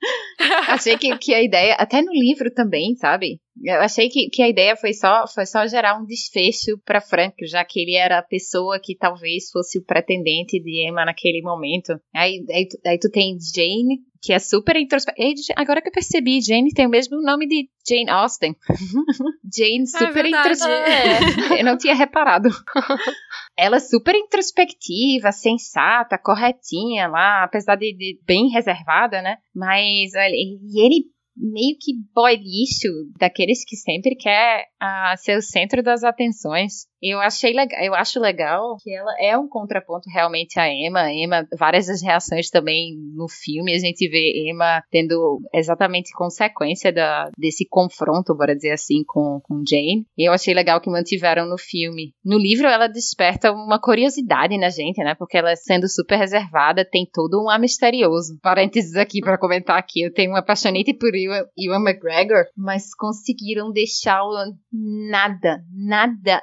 (laughs) achei que, que a ideia, até no livro também, sabe? Eu achei que, que a ideia foi só, foi só gerar um desfecho para Frank, já que ele era a pessoa que talvez fosse o pretendente de Emma naquele momento. Aí, aí, aí tu tem Jane, que é super introspectiva. Agora que eu percebi, Jane tem o mesmo nome de Jane Austen. (laughs) Jane ah, é super é introspectiva. (laughs) É. eu não tinha reparado. (laughs) Ela é super introspectiva, sensata, corretinha lá, apesar de, de bem reservada, né? Mas e ele meio que boy lixo, daqueles que sempre quer uh, ser o centro das atenções. Eu achei legal, eu acho legal que ela é um contraponto realmente a Emma. Emma, várias das reações também no filme, a gente vê Emma tendo exatamente consequência da, desse confronto, bora dizer assim, com, com Jane. Eu achei legal que mantiveram no filme. No livro, ela desperta uma curiosidade na gente, né? Porque ela, sendo super reservada, tem todo um ar misterioso. Parênteses aqui para comentar aqui, eu tenho uma apaixonite por Ewan, Ewan McGregor, mas conseguiram deixá-lo nada, nada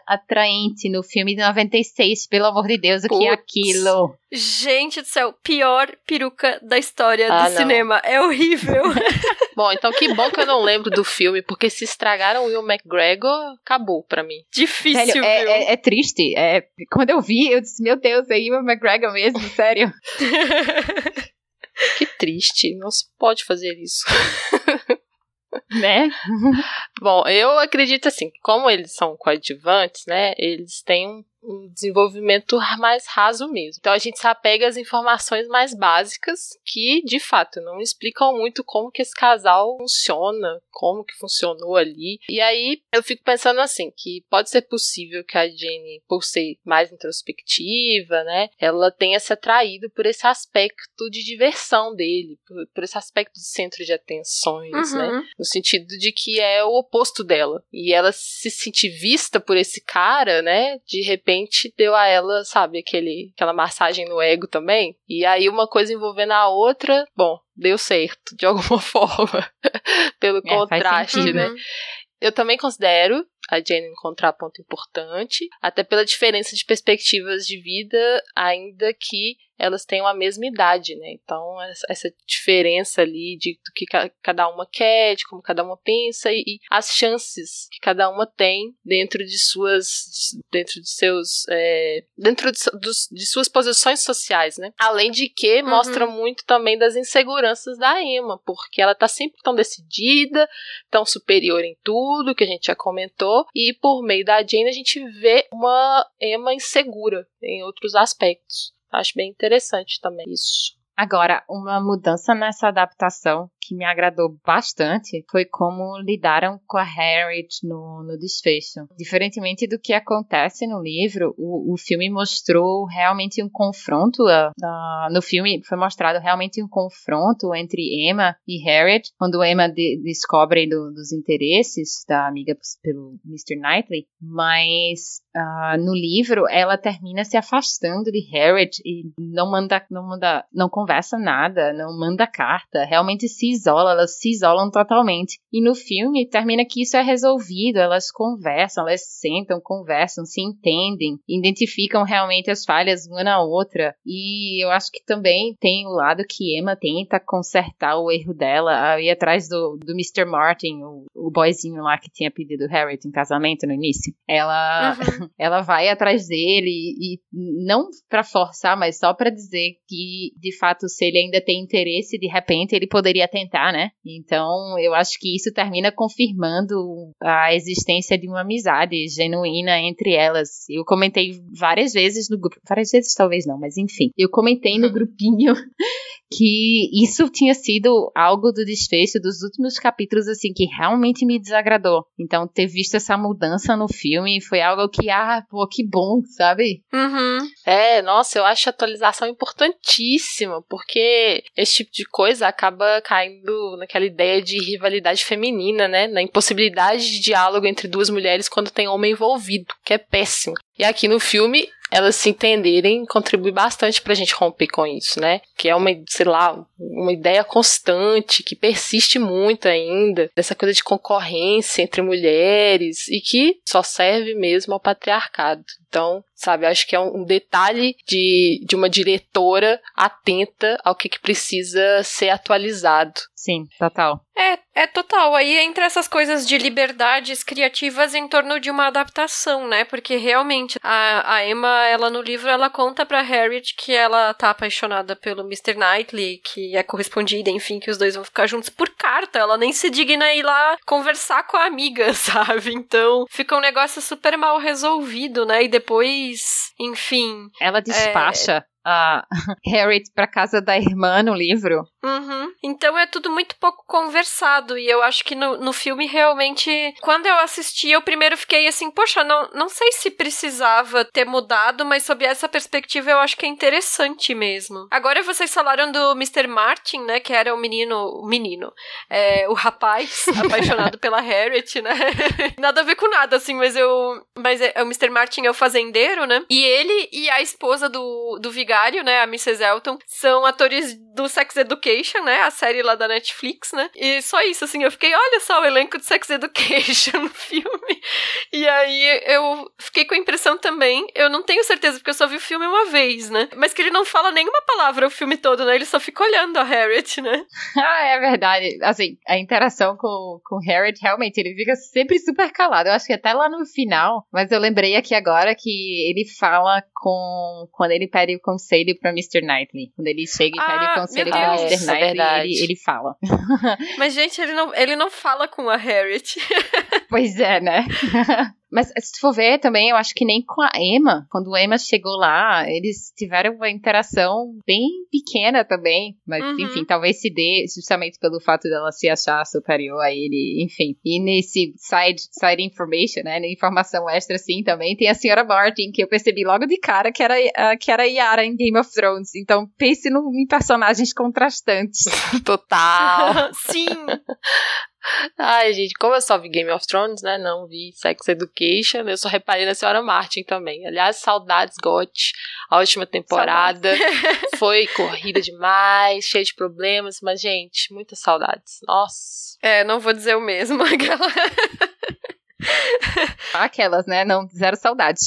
no filme de 96, pelo amor de Deus, o Puts. que é aquilo? Gente do céu, pior peruca da história ah, do não. cinema. É horrível. (laughs) bom, então que bom que eu não lembro do filme, porque se estragaram o Will McGregor, acabou pra mim. Difícil, Sério, é, é, é, triste. É, quando eu vi, eu disse, meu Deus, é Will McGregor mesmo, sério. (laughs) que triste, não se pode fazer isso. (laughs) (laughs) né? Bom, eu acredito assim, como eles são coadjuvantes, né? Eles têm um um desenvolvimento mais raso mesmo. Então a gente se apega às informações mais básicas que, de fato, não explicam muito como que esse casal funciona, como que funcionou ali. E aí eu fico pensando assim, que pode ser possível que a Jenny, por ser mais introspectiva, né, ela tenha se atraído por esse aspecto de diversão dele, por, por esse aspecto de centro de atenções, né, uhum. né, no sentido de que é o oposto dela. E ela se sentir vista por esse cara, né, de repente repente deu a ela, sabe, aquele, aquela massagem no ego também. E aí uma coisa envolvendo a outra, bom, deu certo, de (laughs) alguma forma. Pelo é, contraste, né? Eu também considero a Jane um contraponto importante, até pela diferença de perspectivas de vida, ainda que elas tenham a mesma idade, né? Então, essa diferença ali de do que cada uma quer, de como cada uma pensa e, e as chances que cada uma tem dentro de suas, dentro de seus, é, dentro de, dos, de, suas posições sociais, né? Além de que uhum. mostra muito também das inseguranças da Emma, porque ela tá sempre tão decidida, tão superior em tudo que a gente já comentou, e por meio da Jane a gente vê uma Emma insegura em outros aspectos. Acho bem interessante também isso. Agora, uma mudança nessa adaptação que me agradou bastante foi como lidaram com a Harriet no, no desfecho. Diferentemente do que acontece no livro, o, o filme mostrou realmente um confronto. Uh, no filme foi mostrado realmente um confronto entre Emma e Harriet, quando Emma de, descobre do, dos interesses da amiga pelo Mr. Knightley, mas uh, no livro ela termina se afastando de Harriet e não manda, não manda, não conversa nada, não manda carta, realmente se isola, elas se isolam totalmente. E no filme termina que isso é resolvido, elas conversam, elas sentam, conversam, se entendem, identificam realmente as falhas uma na outra. E eu acho que também tem o lado que Emma tenta consertar o erro dela, aí atrás do, do Mr. Martin, o, o boyzinho lá que tinha pedido Harriet em casamento no início. Ela, uhum. (laughs) ela vai atrás dele e, não para forçar, mas só para dizer que, de fato, se ele ainda tem interesse, de repente ele poderia tentar, né? Então, eu acho que isso termina confirmando a existência de uma amizade genuína entre elas. Eu comentei várias vezes no grupo, várias vezes talvez não, mas enfim, eu comentei no (laughs) grupinho que isso tinha sido algo do desfecho dos últimos capítulos, assim, que realmente me desagradou. Então, ter visto essa mudança no filme foi algo que, ah, pô, que bom, sabe? Uhum. É, nossa, eu acho a atualização importantíssima, porque esse tipo de coisa acaba caindo naquela ideia de rivalidade feminina, né? Na impossibilidade de diálogo entre duas mulheres quando tem homem envolvido, que é péssimo. E aqui no filme elas se entenderem contribui bastante pra gente romper com isso, né? Que é uma, sei lá, uma ideia constante, que persiste muito ainda, dessa coisa de concorrência entre mulheres e que só serve mesmo ao patriarcado. Então, sabe, acho que é um detalhe de, de uma diretora atenta ao que, que precisa ser atualizado. Sim, total. É, é total. Aí entre essas coisas de liberdades criativas em torno de uma adaptação, né? Porque realmente a, a Emma, ela no livro, ela conta pra Harriet que ela tá apaixonada pelo Mr. Knightley, que é correspondida, enfim, que os dois vão ficar juntos por carta. Ela nem se digna ir lá conversar com a amiga, (laughs) sabe? Então fica um negócio super mal resolvido, né? E depois, enfim. Ela despacha. É a (laughs) Harriet para casa da irmã no livro. Uhum. Então é tudo muito pouco conversado. E eu acho que no, no filme realmente. Quando eu assisti, eu primeiro fiquei assim, poxa, não, não sei se precisava ter mudado, mas sob essa perspectiva eu acho que é interessante mesmo. Agora vocês falaram do Mr. Martin, né? Que era o menino. O menino. É, o rapaz (laughs) apaixonado pela Harriet, né? (laughs) nada a ver com nada, assim, mas eu. Mas é, o Mr. Martin é o fazendeiro, né? E ele e a esposa do, do vigário né, a Mrs. Elton, são atores do Sex Education, né, a série lá da Netflix, né, e só isso, assim, eu fiquei, olha só o elenco de Sex Education (laughs) no filme, e aí eu fiquei com a impressão também, eu não tenho certeza, porque eu só vi o filme uma vez, né, mas que ele não fala nenhuma palavra o filme todo, né, ele só fica olhando a Harriet, né. (laughs) ah, é verdade, assim, a interação com, com Harriet, realmente, ele fica sempre super calado, eu acho que até lá no final, mas eu lembrei aqui agora que ele fala com, quando ele pede o conselho pra Mr. Knightley. Quando ele chega e pede ah, o conselho Mr. É Knightley, é ele, ele fala. Mas, gente, ele não, ele não fala com a Harriet. pois é, né? (laughs) Mas se tu for ver também, eu acho que nem com a Emma, quando a Emma chegou lá, eles tiveram uma interação bem pequena também. Mas, uhum. enfim, talvez se dê justamente pelo fato dela se achar superior a ele, enfim. E nesse side, side information, né, na informação extra, assim, também tem a senhora Martin, que eu percebi logo de cara que era, uh, que era Yara em Game of Thrones. Então, pense no, em personagens contrastantes. Total! (laughs) Sim! Ai, gente, como eu só vi Game of Thrones, né? Não vi Sex Education, eu só reparei na senhora Martin também. Aliás, saudades, Got. A última temporada (laughs) foi corrida demais, cheia de problemas, mas, gente, muitas saudades. Nossa. É, não vou dizer o mesmo. (laughs) Aquelas, né? Não, zero saudade.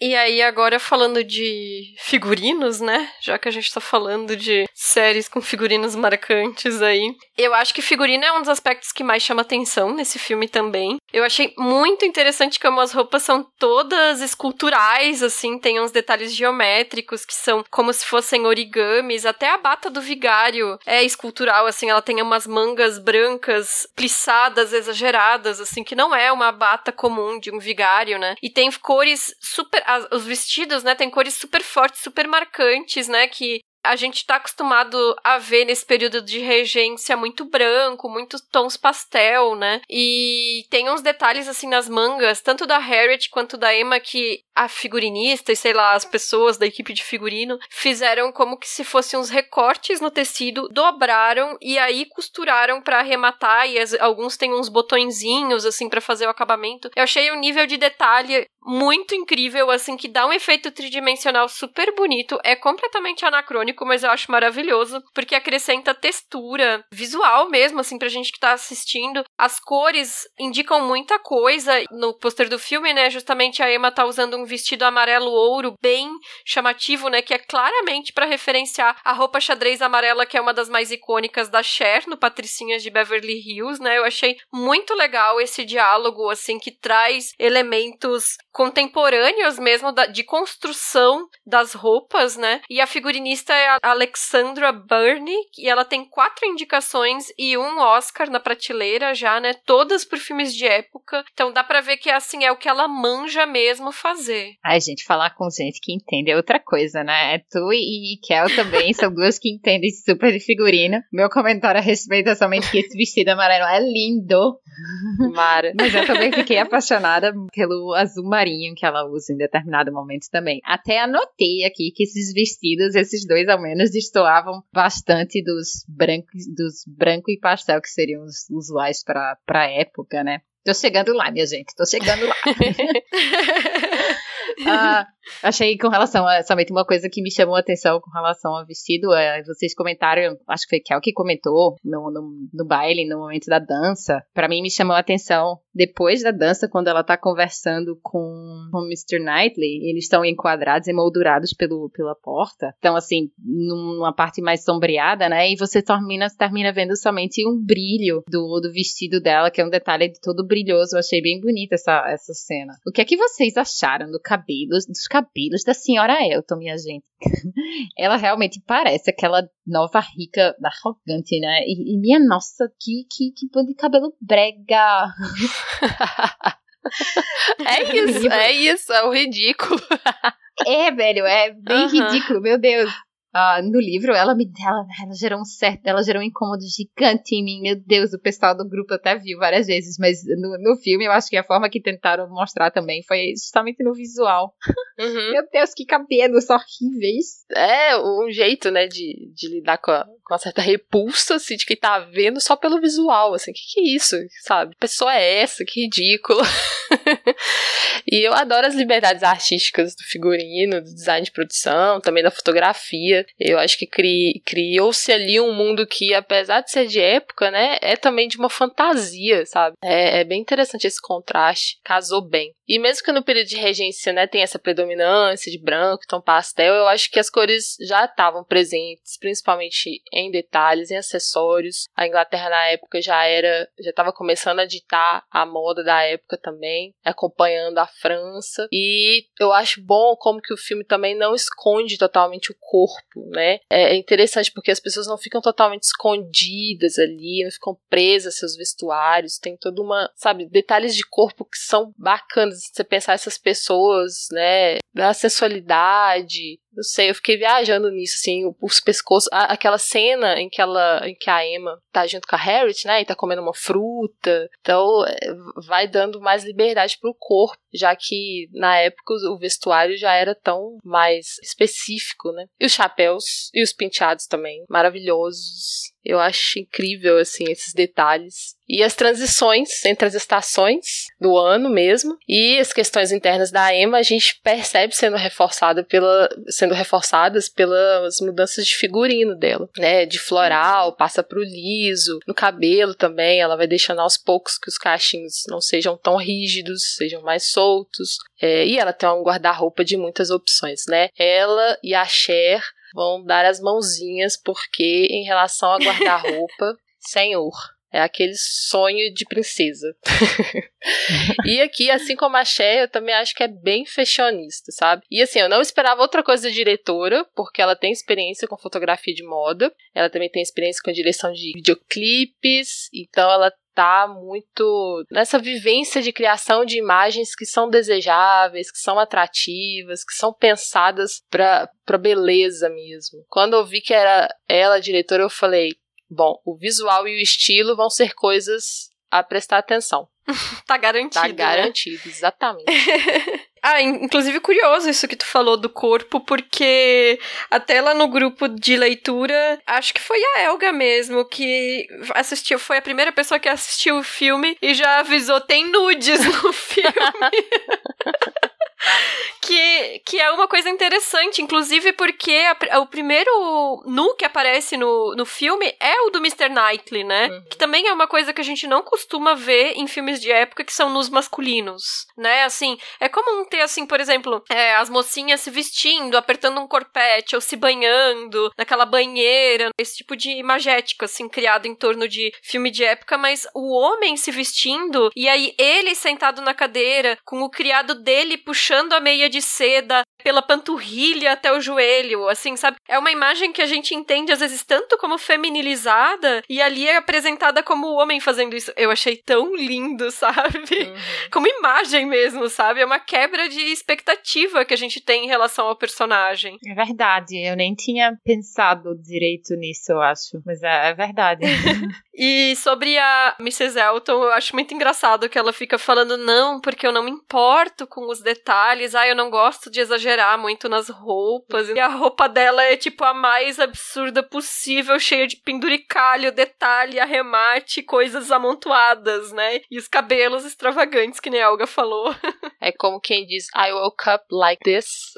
E aí, agora falando de figurinos, né? Já que a gente tá falando de séries com figurinos marcantes aí. Eu acho que figurino é um dos aspectos que mais chama atenção nesse filme também. Eu achei muito interessante como as roupas são todas esculturais, assim, tem uns detalhes geométricos que são como se fossem origamis. Até a bata do vigário é escultural, assim, ela tem umas mangas brancas plissadas, exageradas, assim, que não é uma bata comum de um vigário, né? E tem cores super as, os vestidos, né, tem cores super fortes, super marcantes, né, que a gente está acostumado a ver nesse período de regência muito branco, muitos tons pastel, né? E tem uns detalhes assim nas mangas, tanto da Harriet quanto da Emma, que a figurinista e sei lá, as pessoas da equipe de figurino fizeram como que se fossem uns recortes no tecido, dobraram e aí costuraram para arrematar e as, alguns têm uns botõezinhos assim para fazer o acabamento. Eu achei um nível de detalhe muito incrível, assim, que dá um efeito tridimensional super bonito. É completamente anacrônico, mas eu acho maravilhoso, porque acrescenta textura visual mesmo, assim, pra gente que tá assistindo. As cores indicam muita coisa. No pôster do filme, né, justamente a Emma tá usando um vestido amarelo ouro bem chamativo, né, que é claramente para referenciar a roupa xadrez amarela, que é uma das mais icônicas da Cher no Patricinhas de Beverly Hills, né? Eu achei muito legal esse diálogo, assim, que traz elementos contemporâneos mesmo da, de construção das roupas, né? E a figurinista é a Alexandra Burney, e ela tem quatro indicações e um Oscar na prateleira já, né? Todas por filmes de época. Então dá para ver que assim é o que ela manja mesmo fazer. Ai, gente, falar com gente que entende é outra coisa, né? É tu e Kel também são duas que entendem super de figurino. Meu comentário a respeito é somente que esse vestido amarelo é lindo. Mara. Mas eu também fiquei apaixonada pelo azul marinho que ela usa em determinado momento também. Até anotei aqui que esses vestidos, esses dois ao menos, destoavam bastante dos brancos, dos branco e pastel que seriam os usuais para a época, né? Tô chegando lá, minha gente, tô chegando lá. (laughs) (laughs) ah, achei com relação a somente uma coisa que me chamou a atenção com relação ao vestido. É, vocês comentaram, acho que foi Kel que comentou no, no, no baile, no momento da dança. Para mim, me chamou a atenção depois da dança, quando ela tá conversando com, o Mr. Knightley. Eles estão enquadrados, emoldurados pelo, pela porta. Então, assim, numa parte mais sombreada, né? E você termina, termina vendo somente um brilho do, do vestido dela, que é um detalhe de todo brilhoso. Eu achei bem bonita essa, essa cena. O que é que vocês acharam do cabelo? dos cabelos da senhora Elton, minha gente. (laughs) Ela realmente parece aquela nova rica arrogante, né? E, e minha nossa, que, que, que bando de cabelo brega. (laughs) é isso, é isso, é o ridículo. É, velho, é bem uhum. ridículo, meu Deus. Uh, no livro, ela me ela, ela, gerou um certo, ela gerou um incômodo gigante em mim. Meu Deus, o pessoal do grupo até viu várias vezes, mas no, no filme eu acho que a forma que tentaram mostrar também foi justamente no visual. (laughs) Uhum. Meu Deus, que cabelos horríveis. É, um jeito, né, de, de lidar com, a, com uma certa repulsa, assim, de quem tá vendo só pelo visual, assim, que que é isso, sabe? Que pessoa é essa? Que ridícula. (laughs) e eu adoro as liberdades artísticas do figurino, do design de produção, também da fotografia. Eu acho que cri, criou-se ali um mundo que, apesar de ser de época, né, é também de uma fantasia, sabe? É, é bem interessante esse contraste, casou bem. E mesmo que no período de regência, né, tem essa predominância de branco, tom pastel, eu acho que as cores já estavam presentes, principalmente em detalhes, em acessórios. A Inglaterra na época já era, já estava começando a ditar a moda da época também, acompanhando a França. E eu acho bom como que o filme também não esconde totalmente o corpo, né? É interessante porque as pessoas não ficam totalmente escondidas ali, não ficam presas a seus vestuários, tem toda uma, sabe, detalhes de corpo que são bacanas você pensar essas pessoas, né, da sensualidade, não sei, eu fiquei viajando nisso, assim, os pescoços, a, aquela cena em que ela, em que a Emma tá junto com a Harriet, né, e tá comendo uma fruta, então é, vai dando mais liberdade pro corpo, já que na época o vestuário já era tão mais específico, né, e os chapéus e os penteados também, maravilhosos, eu acho incrível, assim, esses detalhes. E as transições entre as estações do ano mesmo e as questões internas da Emma a gente percebe sendo reforçada pela sendo reforçadas pelas mudanças de figurino dela, né? De floral passa pro liso, no cabelo também ela vai deixando aos poucos que os cachinhos não sejam tão rígidos, sejam mais soltos. É, e ela tem um guarda-roupa de muitas opções, né? Ela e a Cher vão dar as mãozinhas, porque em relação a guarda-roupa, (laughs) senhor. É aquele sonho de princesa. (laughs) e aqui, assim como a Cher, eu também acho que é bem fashionista, sabe? E assim, eu não esperava outra coisa da diretora, porque ela tem experiência com fotografia de moda, ela também tem experiência com direção de videoclipes, então ela tá muito nessa vivência de criação de imagens que são desejáveis, que são atrativas, que são pensadas para para beleza mesmo. Quando eu vi que era ela a diretora, eu falei: bom, o visual e o estilo vão ser coisas a prestar atenção. (laughs) tá garantido. Tá né? garantido, né? exatamente. (laughs) Ah, inclusive curioso isso que tu falou do corpo, porque até lá no grupo de leitura, acho que foi a Elga mesmo que assistiu, foi a primeira pessoa que assistiu o filme e já avisou, tem nudes no (laughs) filme. Que é uma coisa interessante, inclusive porque a, o primeiro nu que aparece no, no filme é o do Mr. Knightley, né? Uhum. Que também é uma coisa que a gente não costuma ver em filmes de época que são nus masculinos, né? Assim, é comum ter, assim, por exemplo, é, as mocinhas se vestindo, apertando um corpete ou se banhando naquela banheira, esse tipo de imagético, assim, criado em torno de filme de época, mas o homem se vestindo e aí ele sentado na cadeira com o criado dele puxando a meia de seda pela panturrilha até o joelho, assim, sabe? É uma imagem que a gente entende às vezes tanto como feminilizada e ali é apresentada como o homem fazendo isso. Eu achei tão lindo, (laughs) sabe? Uhum. Como imagem mesmo, sabe? É uma quebra de expectativa que a gente tem em relação ao personagem. É verdade, eu nem tinha pensado direito nisso, eu acho, mas é, é verdade. (laughs) e sobre a Mrs. Elton, eu acho muito engraçado que ela fica falando não, porque eu não me importo com os detalhes, ah, eu não gosto de exagerar exagerar muito nas roupas. E a roupa dela é tipo a mais absurda possível, cheia de penduricalho, detalhe, arremate, coisas amontoadas, né? E os cabelos extravagantes, que nem a Olga falou. (laughs) É como quem diz, I woke up like this.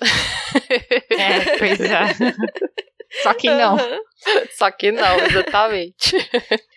É, pois é. (laughs) Só que não. Uhum. Só que não, exatamente. (laughs)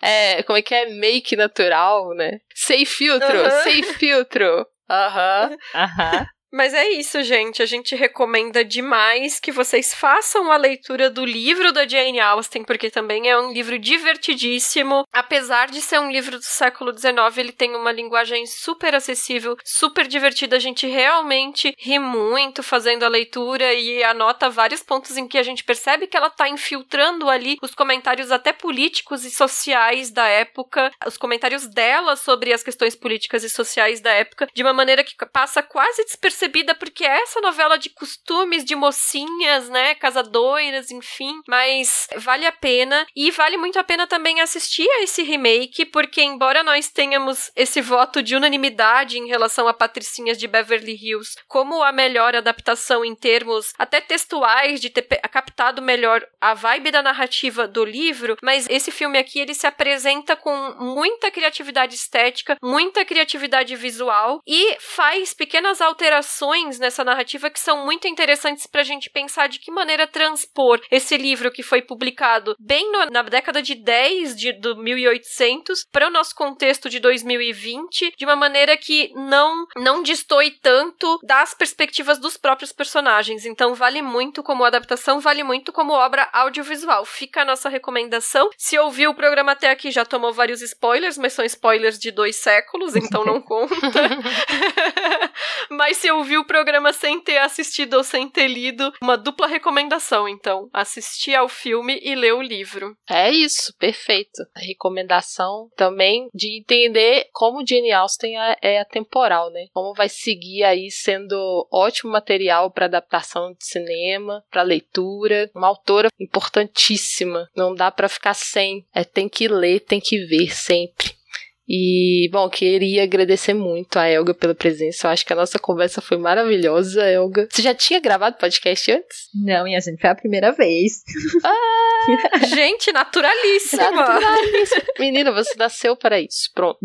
É, como é que é? Make natural, né? Sem filtro, uhum. sem filtro. Aham. Uhum. Aham. Mas é isso, gente. A gente recomenda demais que vocês façam a leitura do livro da Jane Austen, porque também é um livro divertidíssimo. Apesar de ser um livro do século XIX, ele tem uma linguagem super acessível, super divertida. A gente realmente ri muito fazendo a leitura e anota vários pontos em que a gente percebe que ela está infiltrando ali os comentários até políticos e sociais da época, os comentários dela sobre as questões políticas e sociais da época, de uma maneira que passa quase despercebida porque é essa novela de costumes de mocinhas, né, casadoiras, enfim, mas vale a pena. E vale muito a pena também assistir a esse remake, porque embora nós tenhamos esse voto de unanimidade em relação a Patricinhas de Beverly Hills como a melhor adaptação em termos até textuais de ter captado melhor a vibe da narrativa do livro, mas esse filme aqui ele se apresenta com muita criatividade estética, muita criatividade visual e faz pequenas alterações nessa narrativa que são muito interessantes para a gente pensar de que maneira transpor esse livro que foi publicado bem no, na década de 10 de, do 1800 para o nosso contexto de 2020 de uma maneira que não não destoe tanto das perspectivas dos próprios personagens. Então vale muito como adaptação, vale muito como obra audiovisual. Fica a nossa recomendação. Se ouviu o programa até aqui já tomou vários spoilers, mas são spoilers de dois séculos, então não (laughs) conta. (laughs) mas se ouviu o programa sem ter assistido ou sem ter lido, uma dupla recomendação, então. Assistir ao filme e ler o livro. É isso, perfeito. A recomendação também de entender como Jane Austen é, é atemporal, né? Como vai seguir aí sendo ótimo material para adaptação de cinema, para leitura. Uma autora importantíssima. Não dá para ficar sem. É, tem que ler, tem que ver sempre. E, bom, queria agradecer muito a Elga pela presença. Eu acho que a nossa conversa foi maravilhosa, Elga. Você já tinha gravado podcast antes? Não, minha gente, foi a primeira vez. Ah, (laughs) gente, naturalíssima. naturalíssima. Menina, você nasceu para isso. Pronto.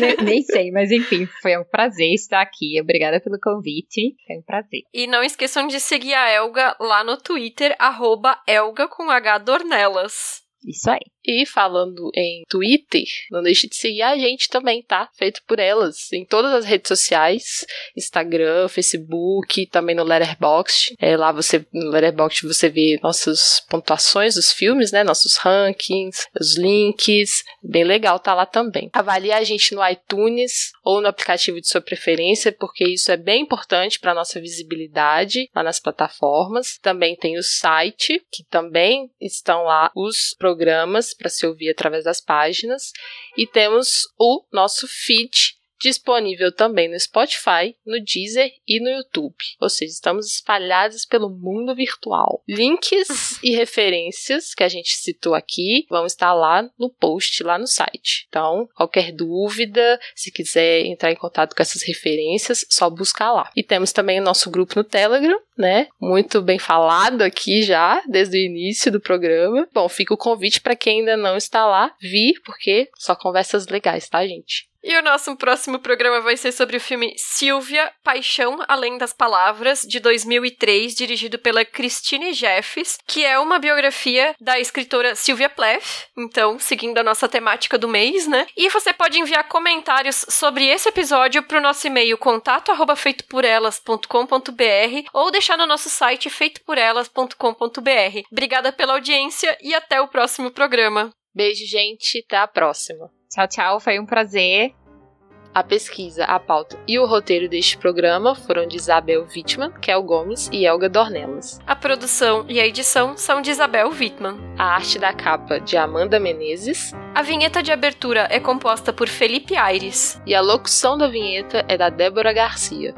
nem, (laughs) nem sei, mas enfim, foi um prazer estar aqui. Obrigada pelo convite. Foi um prazer. E não esqueçam de seguir a Elga lá no Twitter, arroba Elga com H Dornelas. Isso aí. E falando em Twitter, não deixe de seguir a gente também, tá? Feito por elas em todas as redes sociais, Instagram, Facebook, também no Letterboxd. É, lá você no Letterboxd você vê nossas pontuações dos filmes, né? Nossos rankings, os links, bem legal tá lá também. Avalie a gente no iTunes ou no aplicativo de sua preferência, porque isso é bem importante para nossa visibilidade lá nas plataformas. Também tem o site, que também estão lá os programas para se ouvir através das páginas. E temos o nosso feed disponível também no Spotify, no Deezer e no YouTube. Ou seja, estamos espalhados pelo mundo virtual. Links (laughs) e referências que a gente citou aqui vão estar lá no post, lá no site. Então, qualquer dúvida, se quiser entrar em contato com essas referências, só buscar lá. E temos também o nosso grupo no Telegram, né? Muito bem falado aqui já, desde o início do programa. Bom, fica o convite para quem ainda não está lá, vir, porque só conversas legais, tá, gente? E o nosso próximo programa vai ser sobre o filme Silvia, Paixão Além das Palavras, de 2003, dirigido pela Christine Jeffs, que é uma biografia da escritora Silvia Plath, então, seguindo a nossa temática do mês, né? E você pode enviar comentários sobre esse episódio para o nosso e-mail contato@feitoporelas.com.br ou deixar no nosso site feitoporelas.com.br. Obrigada pela audiência e até o próximo programa. Beijo, gente. Até a próxima. Tchau, tchau. Foi um prazer. A pesquisa, a pauta e o roteiro deste programa foram de Isabel Wittmann, Kel Gomes e Elga Dornelas. A produção e a edição são de Isabel Wittmann. A arte da capa de Amanda Menezes. A vinheta de abertura é composta por Felipe Aires. E a locução da vinheta é da Débora Garcia.